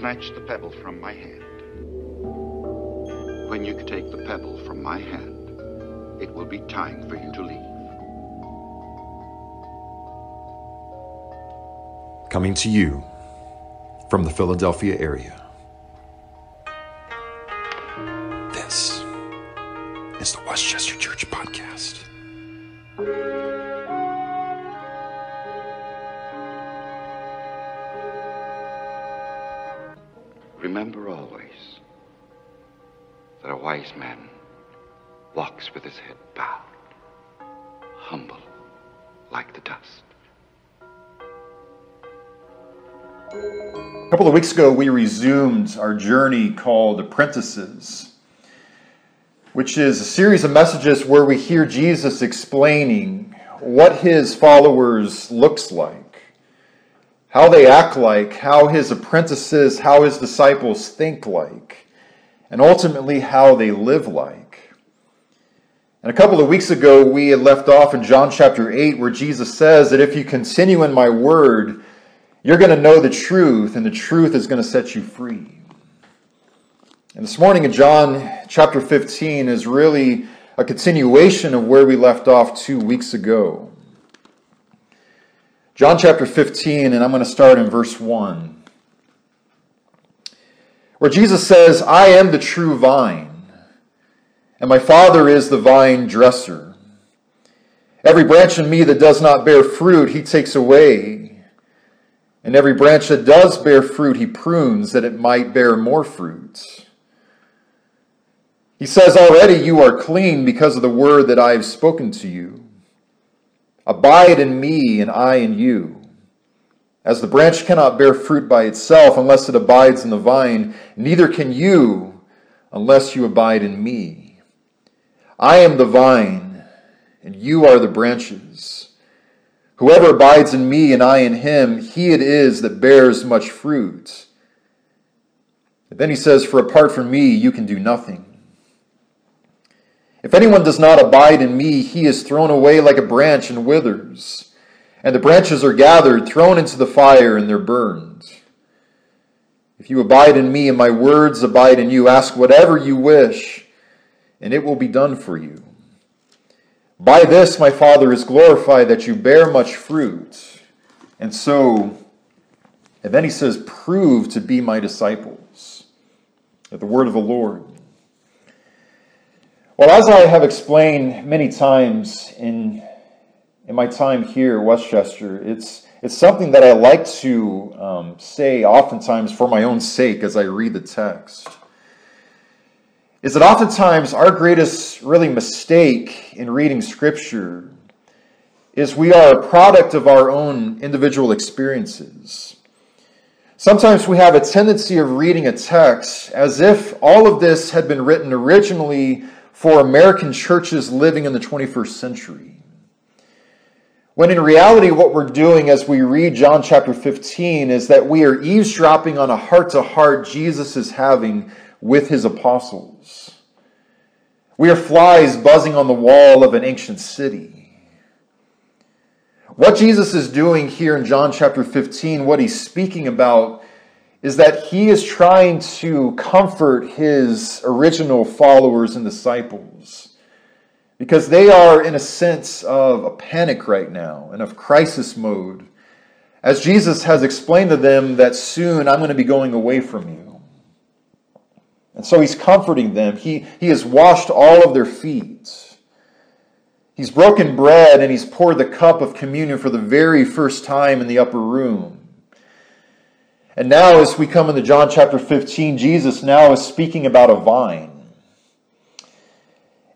snatch the pebble from my hand. When you take the pebble from my hand, it will be time for you to leave. Coming to you from the Philadelphia area. Of weeks ago, we resumed our journey called Apprentices, which is a series of messages where we hear Jesus explaining what his followers looks like, how they act like, how his apprentices, how his disciples think like, and ultimately how they live like. And a couple of weeks ago, we had left off in John chapter 8, where Jesus says that if you continue in my word, you're going to know the truth, and the truth is going to set you free. And this morning in John chapter 15 is really a continuation of where we left off two weeks ago. John chapter 15, and I'm going to start in verse 1, where Jesus says, I am the true vine, and my Father is the vine dresser. Every branch in me that does not bear fruit, he takes away. And every branch that does bear fruit, he prunes that it might bear more fruit. He says, Already you are clean because of the word that I have spoken to you. Abide in me, and I in you. As the branch cannot bear fruit by itself unless it abides in the vine, neither can you unless you abide in me. I am the vine, and you are the branches. Whoever abides in me and I in him, he it is that bears much fruit. But then he says, For apart from me, you can do nothing. If anyone does not abide in me, he is thrown away like a branch and withers. And the branches are gathered, thrown into the fire, and they're burned. If you abide in me and my words abide in you, ask whatever you wish, and it will be done for you. By this my Father is glorified that you bear much fruit. And so, and then he says, prove to be my disciples. At the word of the Lord. Well, as I have explained many times in, in my time here Westchester, it's, it's something that I like to um, say oftentimes for my own sake as I read the text is that oftentimes our greatest really mistake in reading scripture is we are a product of our own individual experiences. Sometimes we have a tendency of reading a text as if all of this had been written originally for American churches living in the 21st century. When in reality, what we're doing as we read John chapter 15 is that we are eavesdropping on a heart to heart Jesus is having with his apostles. We are flies buzzing on the wall of an ancient city. What Jesus is doing here in John chapter 15, what he's speaking about, is that he is trying to comfort his original followers and disciples because they are in a sense of a panic right now and of crisis mode as Jesus has explained to them that soon I'm going to be going away from you. And so he's comforting them. He, he has washed all of their feet. He's broken bread and he's poured the cup of communion for the very first time in the upper room. And now, as we come into John chapter 15, Jesus now is speaking about a vine.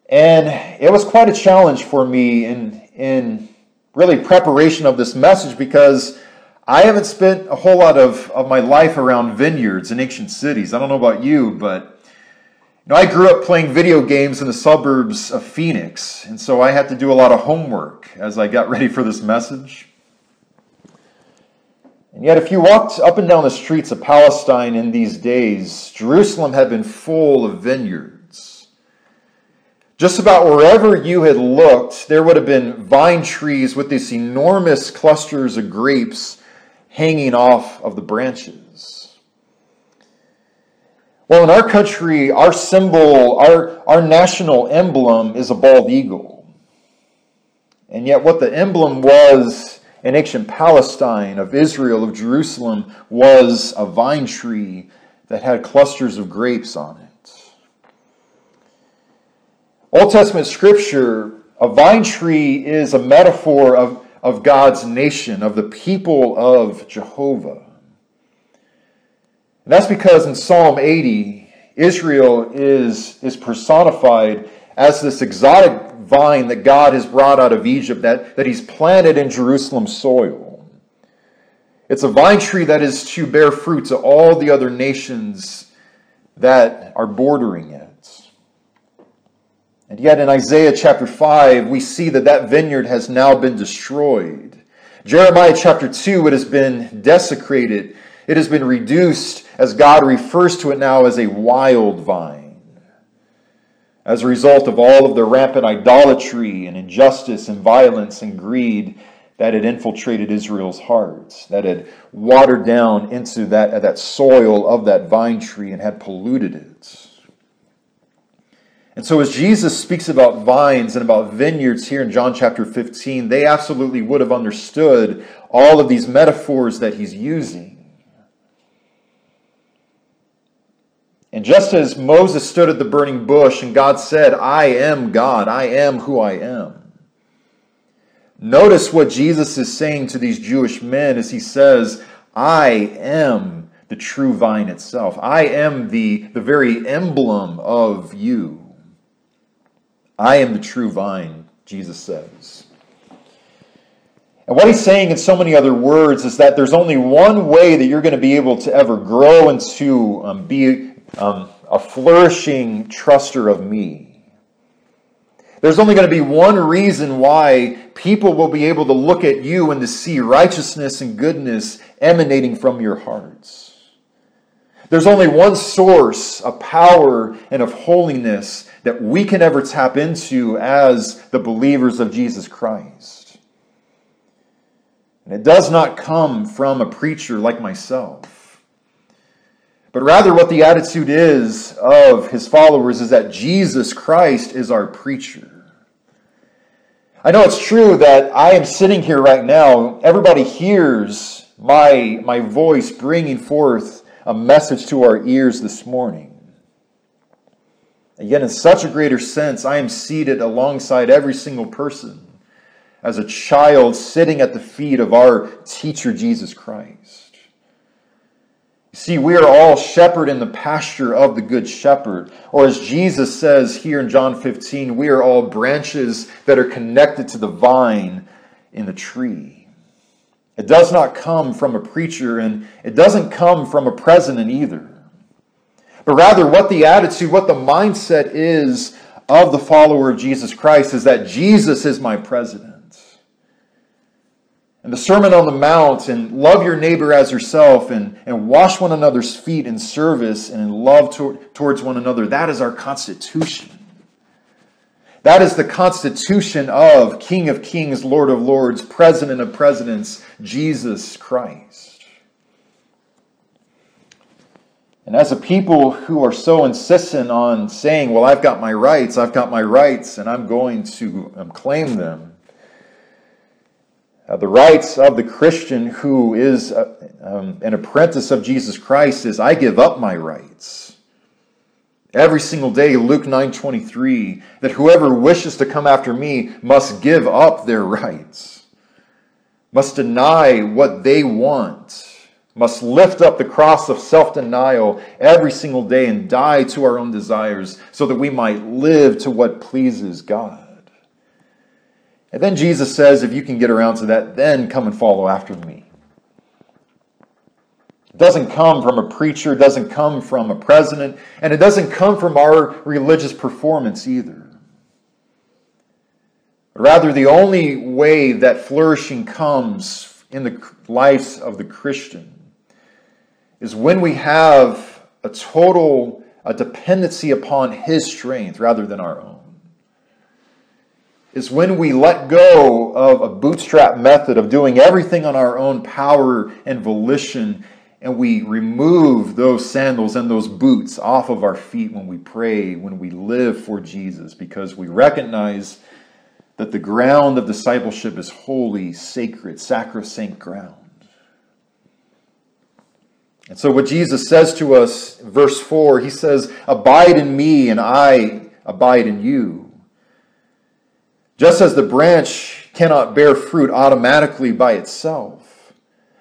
And it was quite a challenge for me in, in really preparation of this message because I haven't spent a whole lot of, of my life around vineyards in ancient cities. I don't know about you, but you know, I grew up playing video games in the suburbs of Phoenix, and so I had to do a lot of homework as I got ready for this message. And yet, if you walked up and down the streets of Palestine in these days, Jerusalem had been full of vineyards. Just about wherever you had looked, there would have been vine trees with these enormous clusters of grapes hanging off of the branches. Well, in our country, our symbol, our, our national emblem is a bald eagle. And yet, what the emblem was in ancient Palestine, of Israel, of Jerusalem, was a vine tree that had clusters of grapes on it. Old Testament scripture, a vine tree is a metaphor of, of God's nation, of the people of Jehovah. And that's because in Psalm 80, Israel is, is personified as this exotic vine that God has brought out of Egypt, that, that He's planted in Jerusalem's soil. It's a vine tree that is to bear fruit to all the other nations that are bordering it. And yet in Isaiah chapter 5, we see that that vineyard has now been destroyed. Jeremiah chapter 2, it has been desecrated. It has been reduced, as God refers to it now, as a wild vine as a result of all of the rampant idolatry and injustice and violence and greed that had infiltrated Israel's hearts, that had watered down into that, that soil of that vine tree and had polluted it. And so, as Jesus speaks about vines and about vineyards here in John chapter 15, they absolutely would have understood all of these metaphors that he's using. And just as Moses stood at the burning bush and God said, I am God, I am who I am. Notice what Jesus is saying to these Jewish men as he says, I am the true vine itself. I am the, the very emblem of you. I am the true vine, Jesus says. And what he's saying in so many other words is that there's only one way that you're going to be able to ever grow into to um, be um, a flourishing truster of me. There's only going to be one reason why people will be able to look at you and to see righteousness and goodness emanating from your hearts. There's only one source of power and of holiness that we can ever tap into as the believers of Jesus Christ. And it does not come from a preacher like myself but rather what the attitude is of his followers is that Jesus Christ is our preacher. I know it's true that I am sitting here right now, everybody hears my, my voice bringing forth a message to our ears this morning. And yet, in such a greater sense, I am seated alongside every single person as a child sitting at the feet of our teacher, Jesus Christ. You see, we are all shepherd in the pasture of the good shepherd. Or as Jesus says here in John 15, we are all branches that are connected to the vine in the tree. It does not come from a preacher and it doesn't come from a president either. But rather, what the attitude, what the mindset is of the follower of Jesus Christ is that Jesus is my president. And the Sermon on the Mount and love your neighbor as yourself and, and wash one another's feet in service and in love to, towards one another, that is our constitution. That is the constitution of King of Kings, Lord of Lords, President of Presidents, Jesus Christ. And as a people who are so insistent on saying, well, I've got my rights, I've got my rights, and I'm going to um, claim them, uh, the rights of the Christian who is uh, um, an apprentice of Jesus Christ is I give up my rights. Every single day, Luke 9:23, that whoever wishes to come after me must give up their rights, must deny what they want, must lift up the cross of self-denial every single day and die to our own desires so that we might live to what pleases God. And then Jesus says, if you can get around to that, then come and follow after me. It doesn't come from a preacher, it doesn't come from a president, and it doesn't come from our religious performance either. Rather, the only way that flourishing comes in the lives of the Christian is when we have a total a dependency upon his strength rather than our own is when we let go of a bootstrap method of doing everything on our own power and volition and we remove those sandals and those boots off of our feet when we pray, when we live for Jesus, because we recognize that the ground of discipleship is holy, sacred, sacrosanct ground. And so, what Jesus says to us, verse 4, he says, Abide in me, and I abide in you. Just as the branch cannot bear fruit automatically by itself,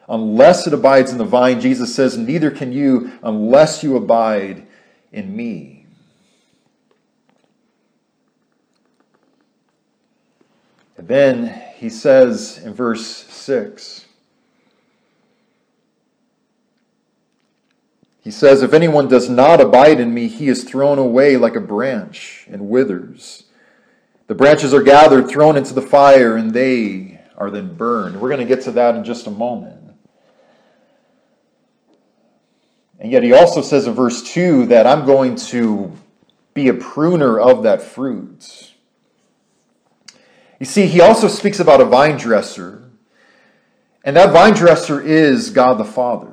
unless it abides in the vine, Jesus says, Neither can you unless you abide in me. And then he says in verse 6, He says, If anyone does not abide in me, he is thrown away like a branch and withers. The branches are gathered, thrown into the fire, and they are then burned. We're going to get to that in just a moment. And yet, he also says in verse 2 that I'm going to be a pruner of that fruit. You see, he also speaks about a vine dresser, and that vine dresser is God the Father.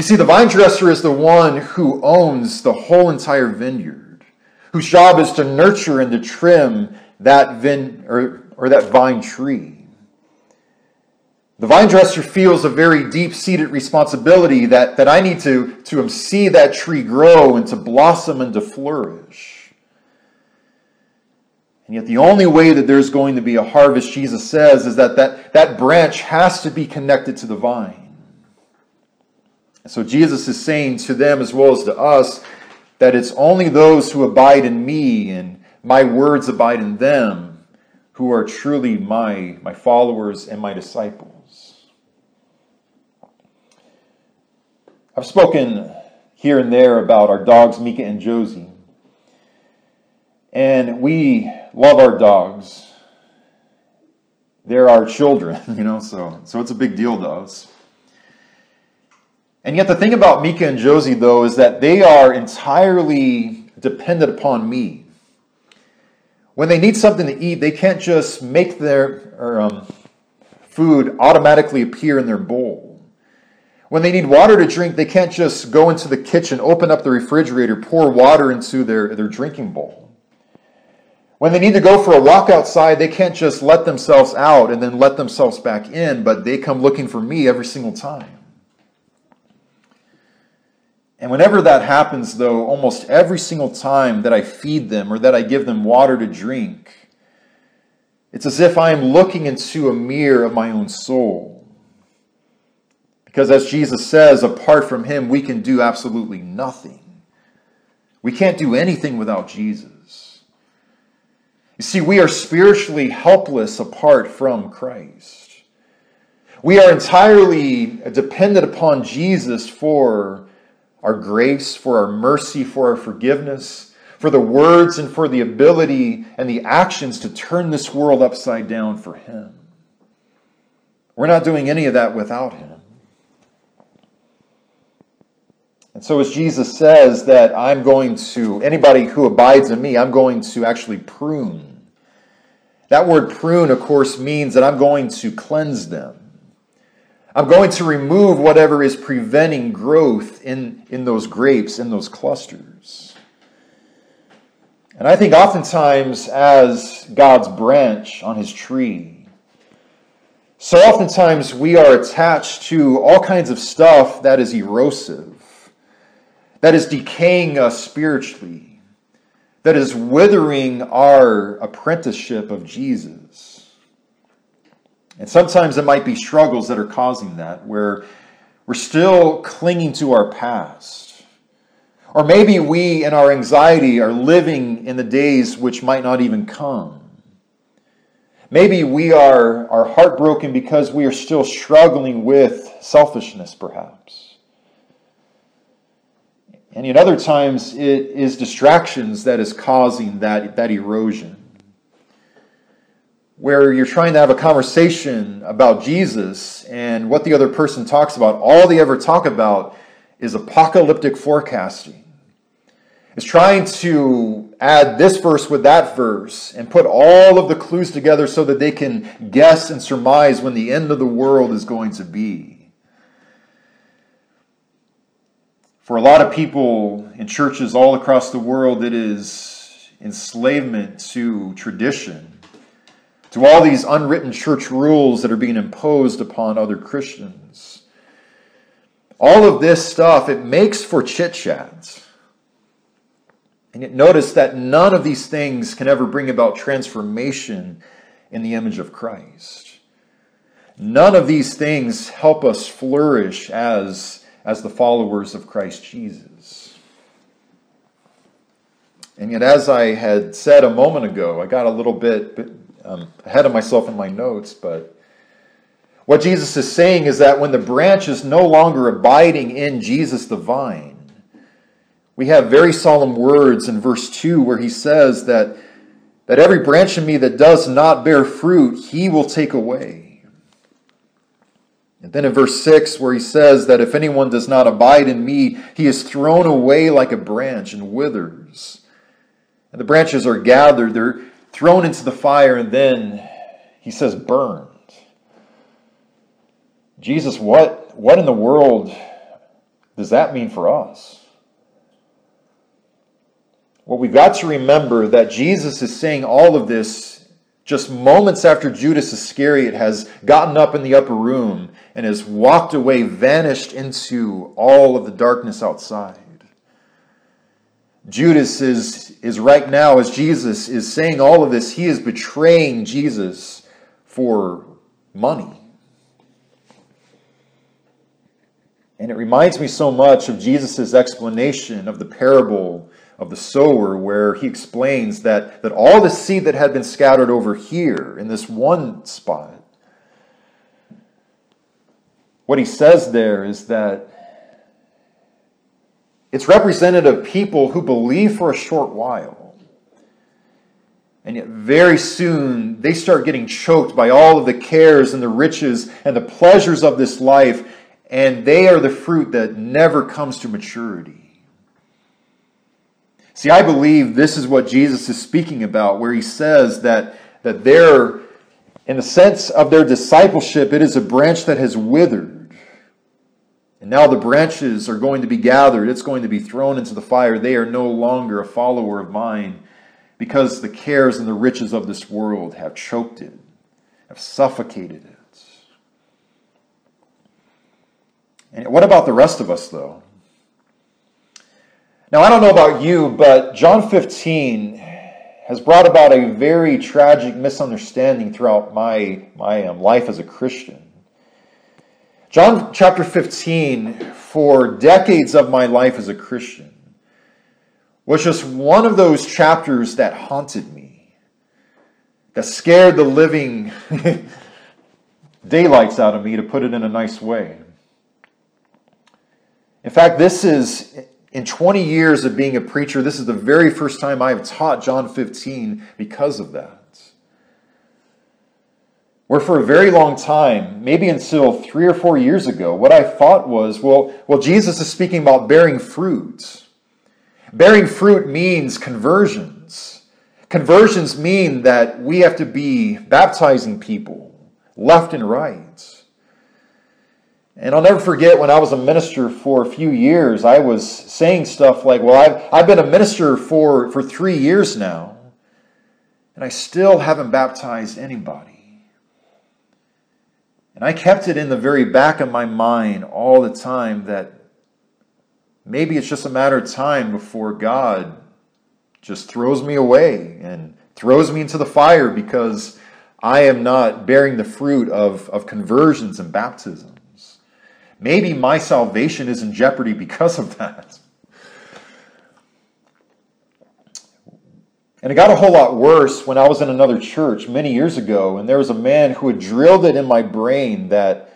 You see, the vine dresser is the one who owns the whole entire vineyard, whose job is to nurture and to trim that vine or, or that vine tree. The vine dresser feels a very deep seated responsibility that, that I need to, to um, see that tree grow and to blossom and to flourish. And yet, the only way that there's going to be a harvest, Jesus says, is that that, that branch has to be connected to the vine. So Jesus is saying to them as well as to us that it's only those who abide in me and my words abide in them who are truly my, my followers and my disciples. I've spoken here and there about our dogs, Mika and Josie. And we love our dogs. They're our children, you know, so, so it's a big deal to us. And yet, the thing about Mika and Josie, though, is that they are entirely dependent upon me. When they need something to eat, they can't just make their or, um, food automatically appear in their bowl. When they need water to drink, they can't just go into the kitchen, open up the refrigerator, pour water into their, their drinking bowl. When they need to go for a walk outside, they can't just let themselves out and then let themselves back in, but they come looking for me every single time. And whenever that happens, though, almost every single time that I feed them or that I give them water to drink, it's as if I am looking into a mirror of my own soul. Because as Jesus says, apart from Him, we can do absolutely nothing. We can't do anything without Jesus. You see, we are spiritually helpless apart from Christ. We are entirely dependent upon Jesus for our grace, for our mercy, for our forgiveness, for the words and for the ability and the actions to turn this world upside down for Him. We're not doing any of that without Him. And so, as Jesus says, that I'm going to, anybody who abides in me, I'm going to actually prune. That word prune, of course, means that I'm going to cleanse them. I'm going to remove whatever is preventing growth in, in those grapes, in those clusters. And I think oftentimes, as God's branch on his tree, so oftentimes we are attached to all kinds of stuff that is erosive, that is decaying us spiritually, that is withering our apprenticeship of Jesus. And sometimes it might be struggles that are causing that, where we're still clinging to our past. Or maybe we, in our anxiety, are living in the days which might not even come. Maybe we are, are heartbroken because we are still struggling with selfishness, perhaps. And in other times, it is distractions that is causing that, that erosion where you're trying to have a conversation about Jesus and what the other person talks about, all they ever talk about is apocalyptic forecasting. It's trying to add this verse with that verse and put all of the clues together so that they can guess and surmise when the end of the world is going to be. For a lot of people in churches all across the world, it is enslavement to tradition, to all these unwritten church rules that are being imposed upon other Christians. All of this stuff, it makes for chit chats. And yet, notice that none of these things can ever bring about transformation in the image of Christ. None of these things help us flourish as, as the followers of Christ Jesus. And yet, as I had said a moment ago, I got a little bit um, ahead of myself in my notes, but what Jesus is saying is that when the branch is no longer abiding in Jesus the vine, we have very solemn words in verse 2 where he says that, that every branch in me that does not bear fruit, he will take away. And then in verse 6, where he says that if anyone does not abide in me, he is thrown away like a branch and withers. And the branches are gathered, they're thrown into the fire, and then he says, burned. Jesus, what, what in the world does that mean for us? Well, we've got to remember that Jesus is saying all of this just moments after Judas Iscariot has gotten up in the upper room and has walked away, vanished into all of the darkness outside. Judas is, is right now, as Jesus is saying all of this, he is betraying Jesus for money. And it reminds me so much of Jesus' explanation of the parable of the sower, where he explains that, that all the seed that had been scattered over here in this one spot, what he says there is that it's representative of people who believe for a short while. And yet, very soon, they start getting choked by all of the cares and the riches and the pleasures of this life, and they are the fruit that never comes to maturity. See, I believe this is what Jesus is speaking about, where he says that, that they're, in the sense of their discipleship, it is a branch that has withered. And now the branches are going to be gathered, it's going to be thrown into the fire. They are no longer a follower of mine because the cares and the riches of this world have choked it, have suffocated it. And what about the rest of us, though? Now, I don't know about you, but John 15 has brought about a very tragic misunderstanding throughout my, my um, life as a Christian. John chapter 15, for decades of my life as a Christian, was just one of those chapters that haunted me, that scared the living daylights out of me, to put it in a nice way. In fact, this is in 20 years of being a preacher, this is the very first time I have taught John 15 because of that. Where for a very long time, maybe until three or four years ago, what I thought was, well, well, Jesus is speaking about bearing fruit. Bearing fruit means conversions. Conversions mean that we have to be baptizing people left and right. And I'll never forget when I was a minister for a few years, I was saying stuff like, Well, I've, I've been a minister for, for three years now, and I still haven't baptized anybody. And I kept it in the very back of my mind all the time that maybe it's just a matter of time before God just throws me away and throws me into the fire because I am not bearing the fruit of, of conversions and baptisms. Maybe my salvation is in jeopardy because of that. And it got a whole lot worse when I was in another church many years ago, and there was a man who had drilled it in my brain that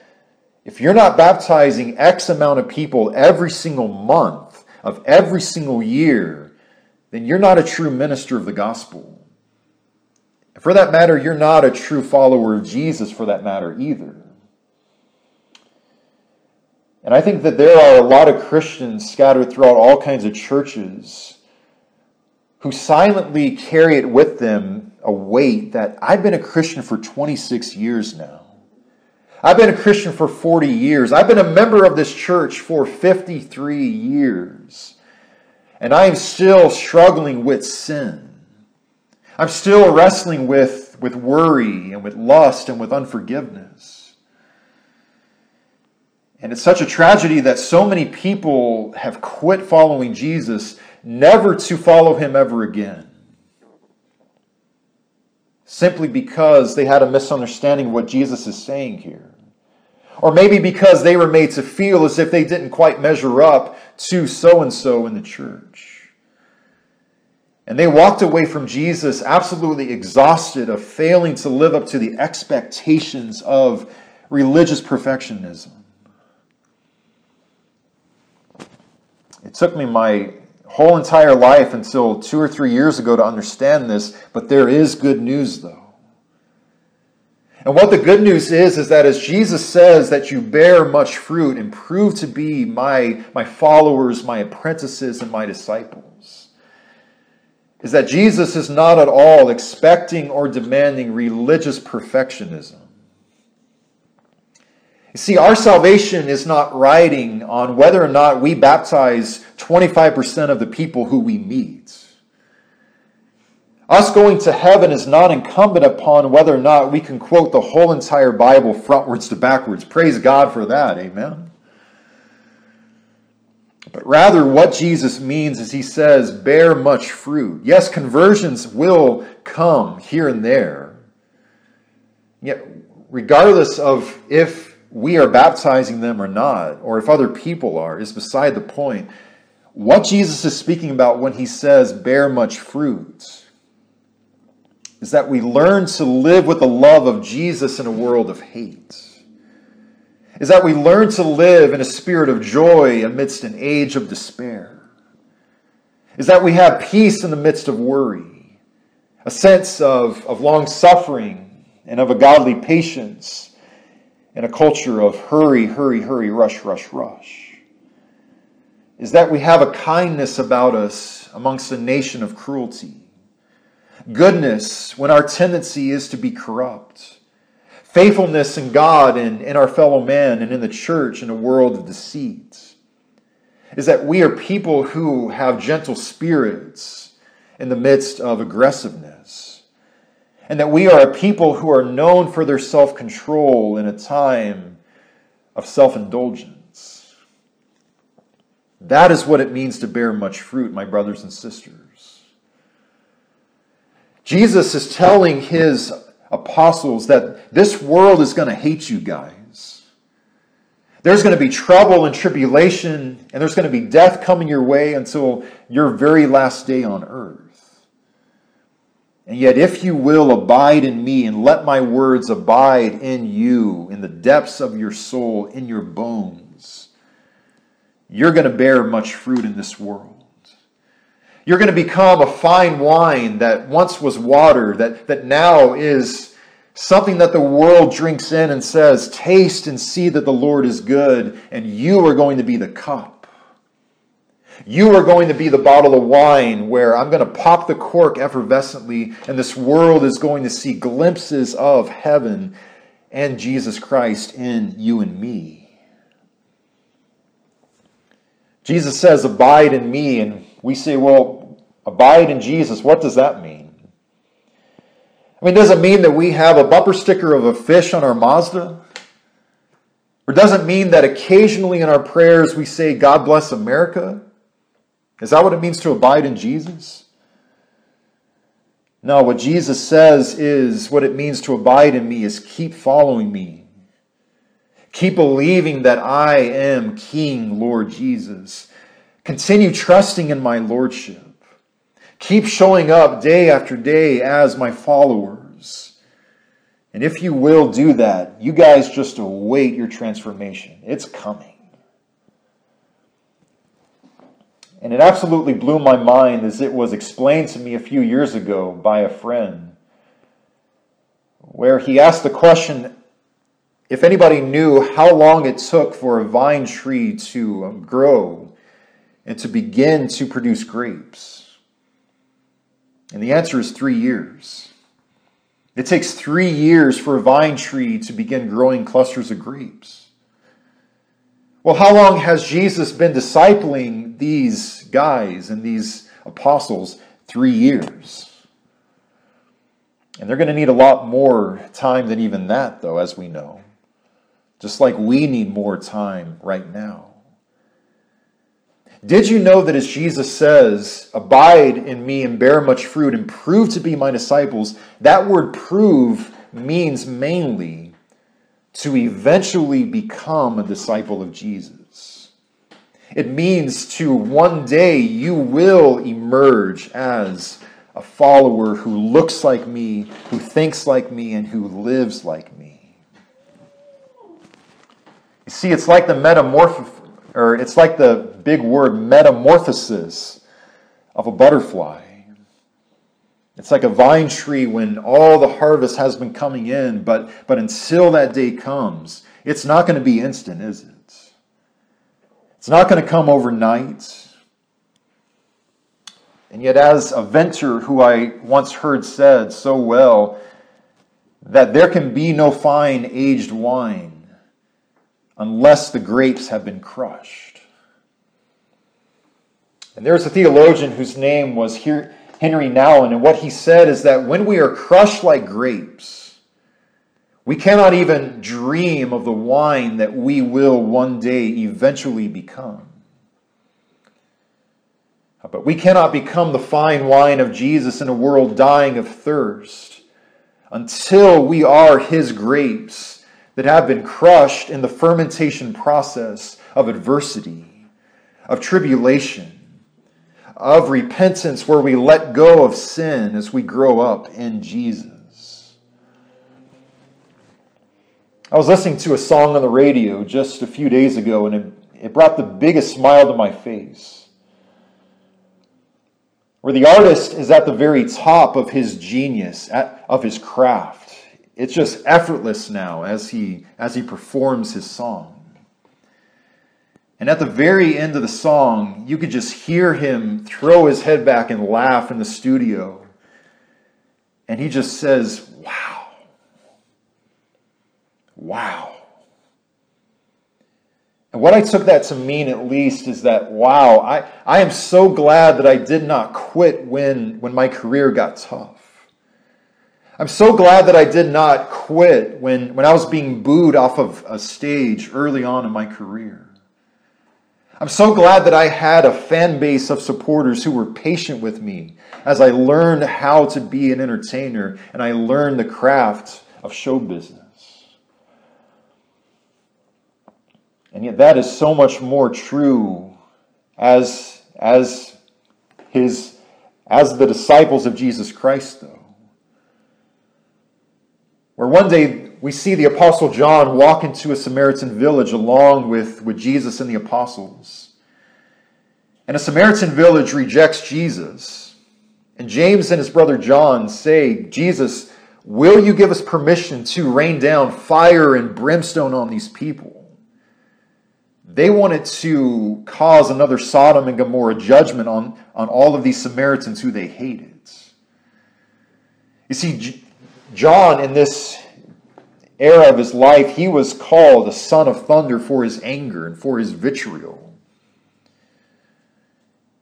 if you're not baptizing X amount of people every single month of every single year, then you're not a true minister of the gospel. For that matter, you're not a true follower of Jesus, for that matter, either. And I think that there are a lot of Christians scattered throughout all kinds of churches who silently carry it with them a weight that I've been a Christian for 26 years now. I've been a Christian for 40 years. I've been a member of this church for 53 years. And I am still struggling with sin. I'm still wrestling with, with worry and with lust and with unforgiveness. And it's such a tragedy that so many people have quit following Jesus, never to follow him ever again simply because they had a misunderstanding of what Jesus is saying here. Or maybe because they were made to feel as if they didn't quite measure up to so and so in the church. And they walked away from Jesus absolutely exhausted of failing to live up to the expectations of religious perfectionism. It took me my whole entire life until two or three years ago to understand this, but there is good news though. And what the good news is, is that as Jesus says that you bear much fruit and prove to be my, my followers, my apprentices, and my disciples, is that Jesus is not at all expecting or demanding religious perfectionism. You see, our salvation is not riding on whether or not we baptize 25% of the people who we meet. Us going to heaven is not incumbent upon whether or not we can quote the whole entire Bible frontwards to backwards. Praise God for that. Amen. But rather, what Jesus means is he says, bear much fruit. Yes, conversions will come here and there. Yet, regardless of if we are baptizing them or not, or if other people are, is beside the point. What Jesus is speaking about when he says, bear much fruit, is that we learn to live with the love of Jesus in a world of hate. Is that we learn to live in a spirit of joy amidst an age of despair. Is that we have peace in the midst of worry, a sense of, of long suffering and of a godly patience in a culture of hurry, hurry, hurry, rush, rush, rush is that we have a kindness about us amongst a nation of cruelty. Goodness when our tendency is to be corrupt. Faithfulness in God and in our fellow man and in the church in a world of deceit. Is that we are people who have gentle spirits in the midst of aggressiveness and that we are a people who are known for their self control in a time of self indulgence. That is what it means to bear much fruit, my brothers and sisters. Jesus is telling his apostles that this world is going to hate you guys. There's going to be trouble and tribulation, and there's going to be death coming your way until your very last day on earth. And yet, if you will abide in me and let my words abide in you, in the depths of your soul, in your bones, you're going to bear much fruit in this world. You're going to become a fine wine that once was water, that, that now is something that the world drinks in and says, Taste and see that the Lord is good, and you are going to be the cup. You are going to be the bottle of wine where I'm going to pop the cork effervescently, and this world is going to see glimpses of heaven and Jesus Christ in you and me. Jesus says, Abide in me. And we say, Well, abide in Jesus. What does that mean? I mean, does it mean that we have a bumper sticker of a fish on our Mazda? Or does it mean that occasionally in our prayers we say, God bless America? Is that what it means to abide in Jesus? No, what Jesus says is what it means to abide in me is keep following me. Keep believing that I am King, Lord Jesus. Continue trusting in my Lordship. Keep showing up day after day as my followers. And if you will do that, you guys just await your transformation. It's coming. And it absolutely blew my mind as it was explained to me a few years ago by a friend, where he asked the question if anybody knew how long it took for a vine tree to grow and to begin to produce grapes. And the answer is three years. It takes three years for a vine tree to begin growing clusters of grapes. Well, how long has Jesus been discipling these guys and these apostles? Three years. And they're going to need a lot more time than even that, though, as we know. Just like we need more time right now. Did you know that as Jesus says, Abide in me and bear much fruit and prove to be my disciples, that word prove means mainly to eventually become a disciple of Jesus. It means to one day you will emerge as a follower who looks like me, who thinks like me, and who lives like me. You see, it's like the metamorph or it's like the big word metamorphosis of a butterfly. It's like a vine tree when all the harvest has been coming in, but, but until that day comes, it's not going to be instant, is it? It's not going to come overnight. And yet, as a vintner who I once heard said so well, that there can be no fine aged wine unless the grapes have been crushed. And there's a theologian whose name was Henri Nouwen, and what he said is that when we are crushed like grapes, we cannot even dream of the wine that we will one day eventually become. But we cannot become the fine wine of Jesus in a world dying of thirst until we are his grapes that have been crushed in the fermentation process of adversity, of tribulation, of repentance where we let go of sin as we grow up in Jesus. I was listening to a song on the radio just a few days ago, and it, it brought the biggest smile to my face. Where the artist is at the very top of his genius, of his craft. It's just effortless now as he, as he performs his song. And at the very end of the song, you could just hear him throw his head back and laugh in the studio. And he just says, Wow. Wow. And what I took that to mean, at least, is that, wow, I, I am so glad that I did not quit when, when my career got tough. I'm so glad that I did not quit when, when I was being booed off of a stage early on in my career. I'm so glad that I had a fan base of supporters who were patient with me as I learned how to be an entertainer and I learned the craft of show business. And yet that is so much more true as, as his as the disciples of Jesus Christ, though. Where one day we see the Apostle John walk into a Samaritan village along with, with Jesus and the apostles. And a Samaritan village rejects Jesus. And James and his brother John say, Jesus, will you give us permission to rain down fire and brimstone on these people? They wanted to cause another Sodom and Gomorrah judgment on, on all of these Samaritans who they hated. You see, John, in this era of his life, he was called a son of thunder for his anger and for his vitriol.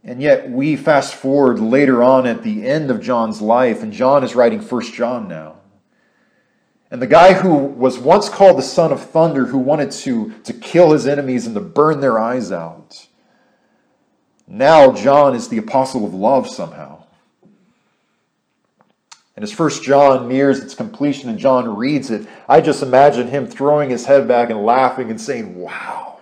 And yet, we fast forward later on at the end of John's life, and John is writing First John now. And the guy who was once called the son of thunder, who wanted to, to kill his enemies and to burn their eyes out, now John is the apostle of love somehow. And as First John nears its completion and John reads it, I just imagine him throwing his head back and laughing and saying, Wow,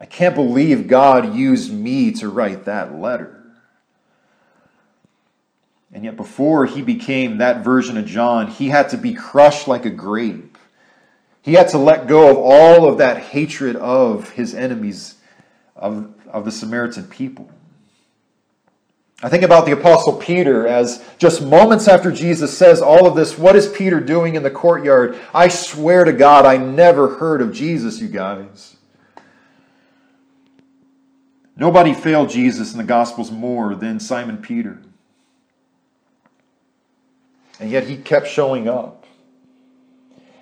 I can't believe God used me to write that letter. And yet, before he became that version of John, he had to be crushed like a grape. He had to let go of all of that hatred of his enemies, of, of the Samaritan people. I think about the Apostle Peter as just moments after Jesus says all of this, what is Peter doing in the courtyard? I swear to God, I never heard of Jesus, you guys. Nobody failed Jesus in the Gospels more than Simon Peter. And yet he kept showing up.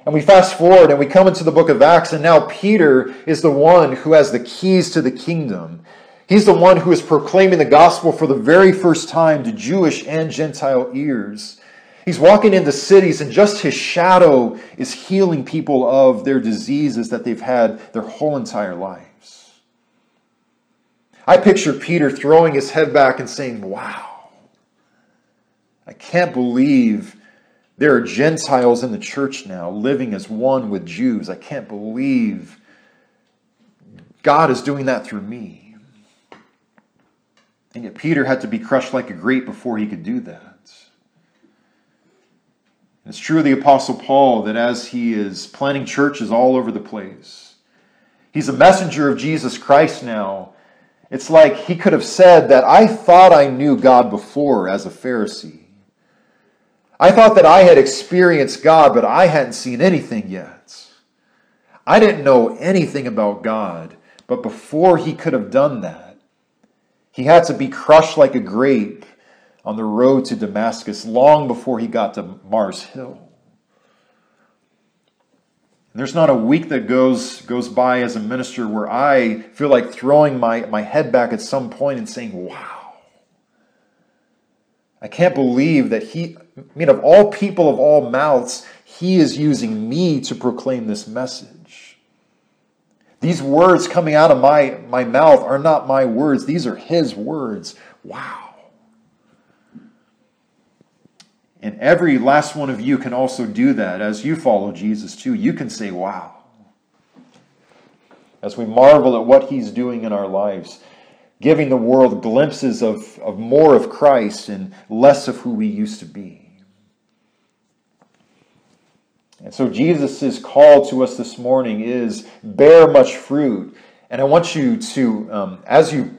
And we fast forward and we come into the book of Acts, and now Peter is the one who has the keys to the kingdom. He's the one who is proclaiming the gospel for the very first time to Jewish and Gentile ears. He's walking into cities, and just his shadow is healing people of their diseases that they've had their whole entire lives. I picture Peter throwing his head back and saying, Wow, I can't believe there are Gentiles in the church now living as one with Jews. I can't believe God is doing that through me. And yet Peter had to be crushed like a grape before he could do that. It's true of the Apostle Paul that as he is planting churches all over the place, he's a messenger of Jesus Christ now. It's like he could have said that I thought I knew God before as a Pharisee. I thought that I had experienced God, but I hadn't seen anything yet. I didn't know anything about God, but before he could have done that, he had to be crushed like a grape on the road to Damascus long before he got to Mars Hill. There's not a week that goes, goes by as a minister where I feel like throwing my, my head back at some point and saying, wow. I can't believe that he, I mean, of all people, of all mouths, he is using me to proclaim this message. These words coming out of my, my mouth are not my words, these are his words. Wow. And every last one of you can also do that as you follow Jesus too. You can say, wow. As we marvel at what he's doing in our lives giving the world glimpses of, of more of Christ and less of who we used to be. And so Jesus' call to us this morning is bear much fruit. And I want you to, um, as you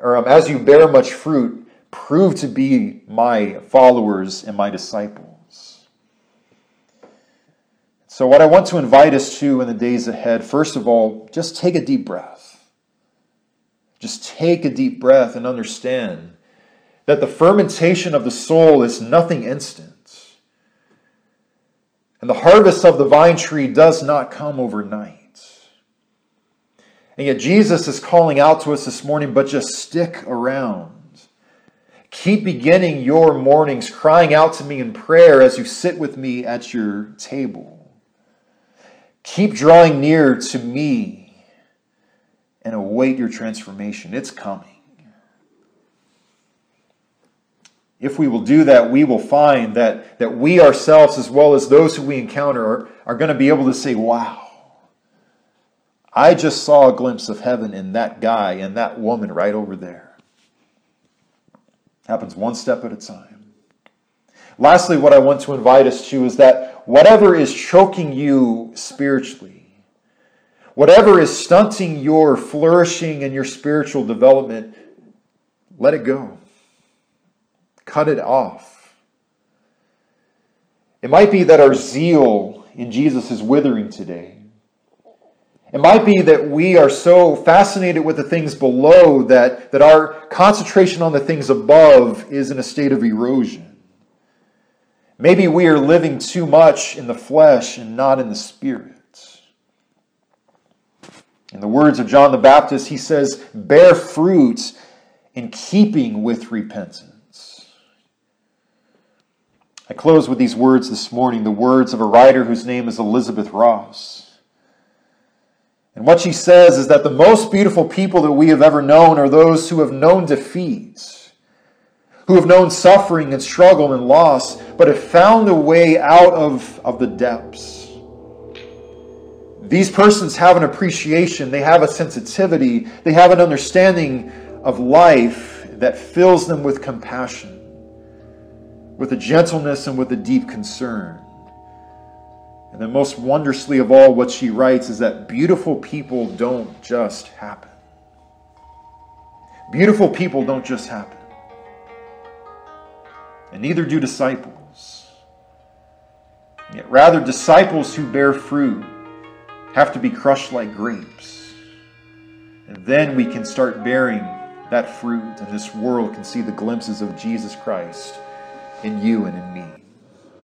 or um, as you bear much fruit, prove to be my followers and my disciples. So, what I want to invite us to in the days ahead, first of all, just take a deep breath. Just take a deep breath and understand that the fermentation of the soul is nothing instant. And the harvest of the vine tree does not come overnight. And yet, Jesus is calling out to us this morning, but just stick around. Keep beginning your mornings crying out to me in prayer as you sit with me at your table. Keep drawing near to me and await your transformation. It's coming. If we will do that, we will find that, that we ourselves, as well as those who we encounter, are, are going to be able to say, Wow, I just saw a glimpse of heaven in that guy and that woman right over there. Happens one step at a time. Lastly, what I want to invite us to is that whatever is choking you spiritually, Whatever is stunting your flourishing and your spiritual development, let it go. Cut it off. It might be that our zeal in Jesus is withering today. It might be that we are so fascinated with the things below that, that our concentration on the things above is in a state of erosion. Maybe we are living too much in the flesh and not in the spirit. In the words of John the Baptist, he says, bear fruit in keeping with repentance. I close with these words this morning, the words of a writer whose name is Elizabeth Ross. And what she says is that the most beautiful people that we have ever known are those who have known defeat, who have known suffering and struggle and loss, but have found a way out of, of the depths. These persons have an appreciation, they have a sensitivity, they have an understanding of life that fills them with compassion, with a gentleness and with a deep concern. And then, most wondrously of all, what she writes is that beautiful people don't just happen. Beautiful people don't just happen. And neither do disciples. Yet rather, disciples who bear fruit have to be crushed like grapes. And then we can start bearing that fruit, and this world can see the glimpses of Jesus Christ in you and in me.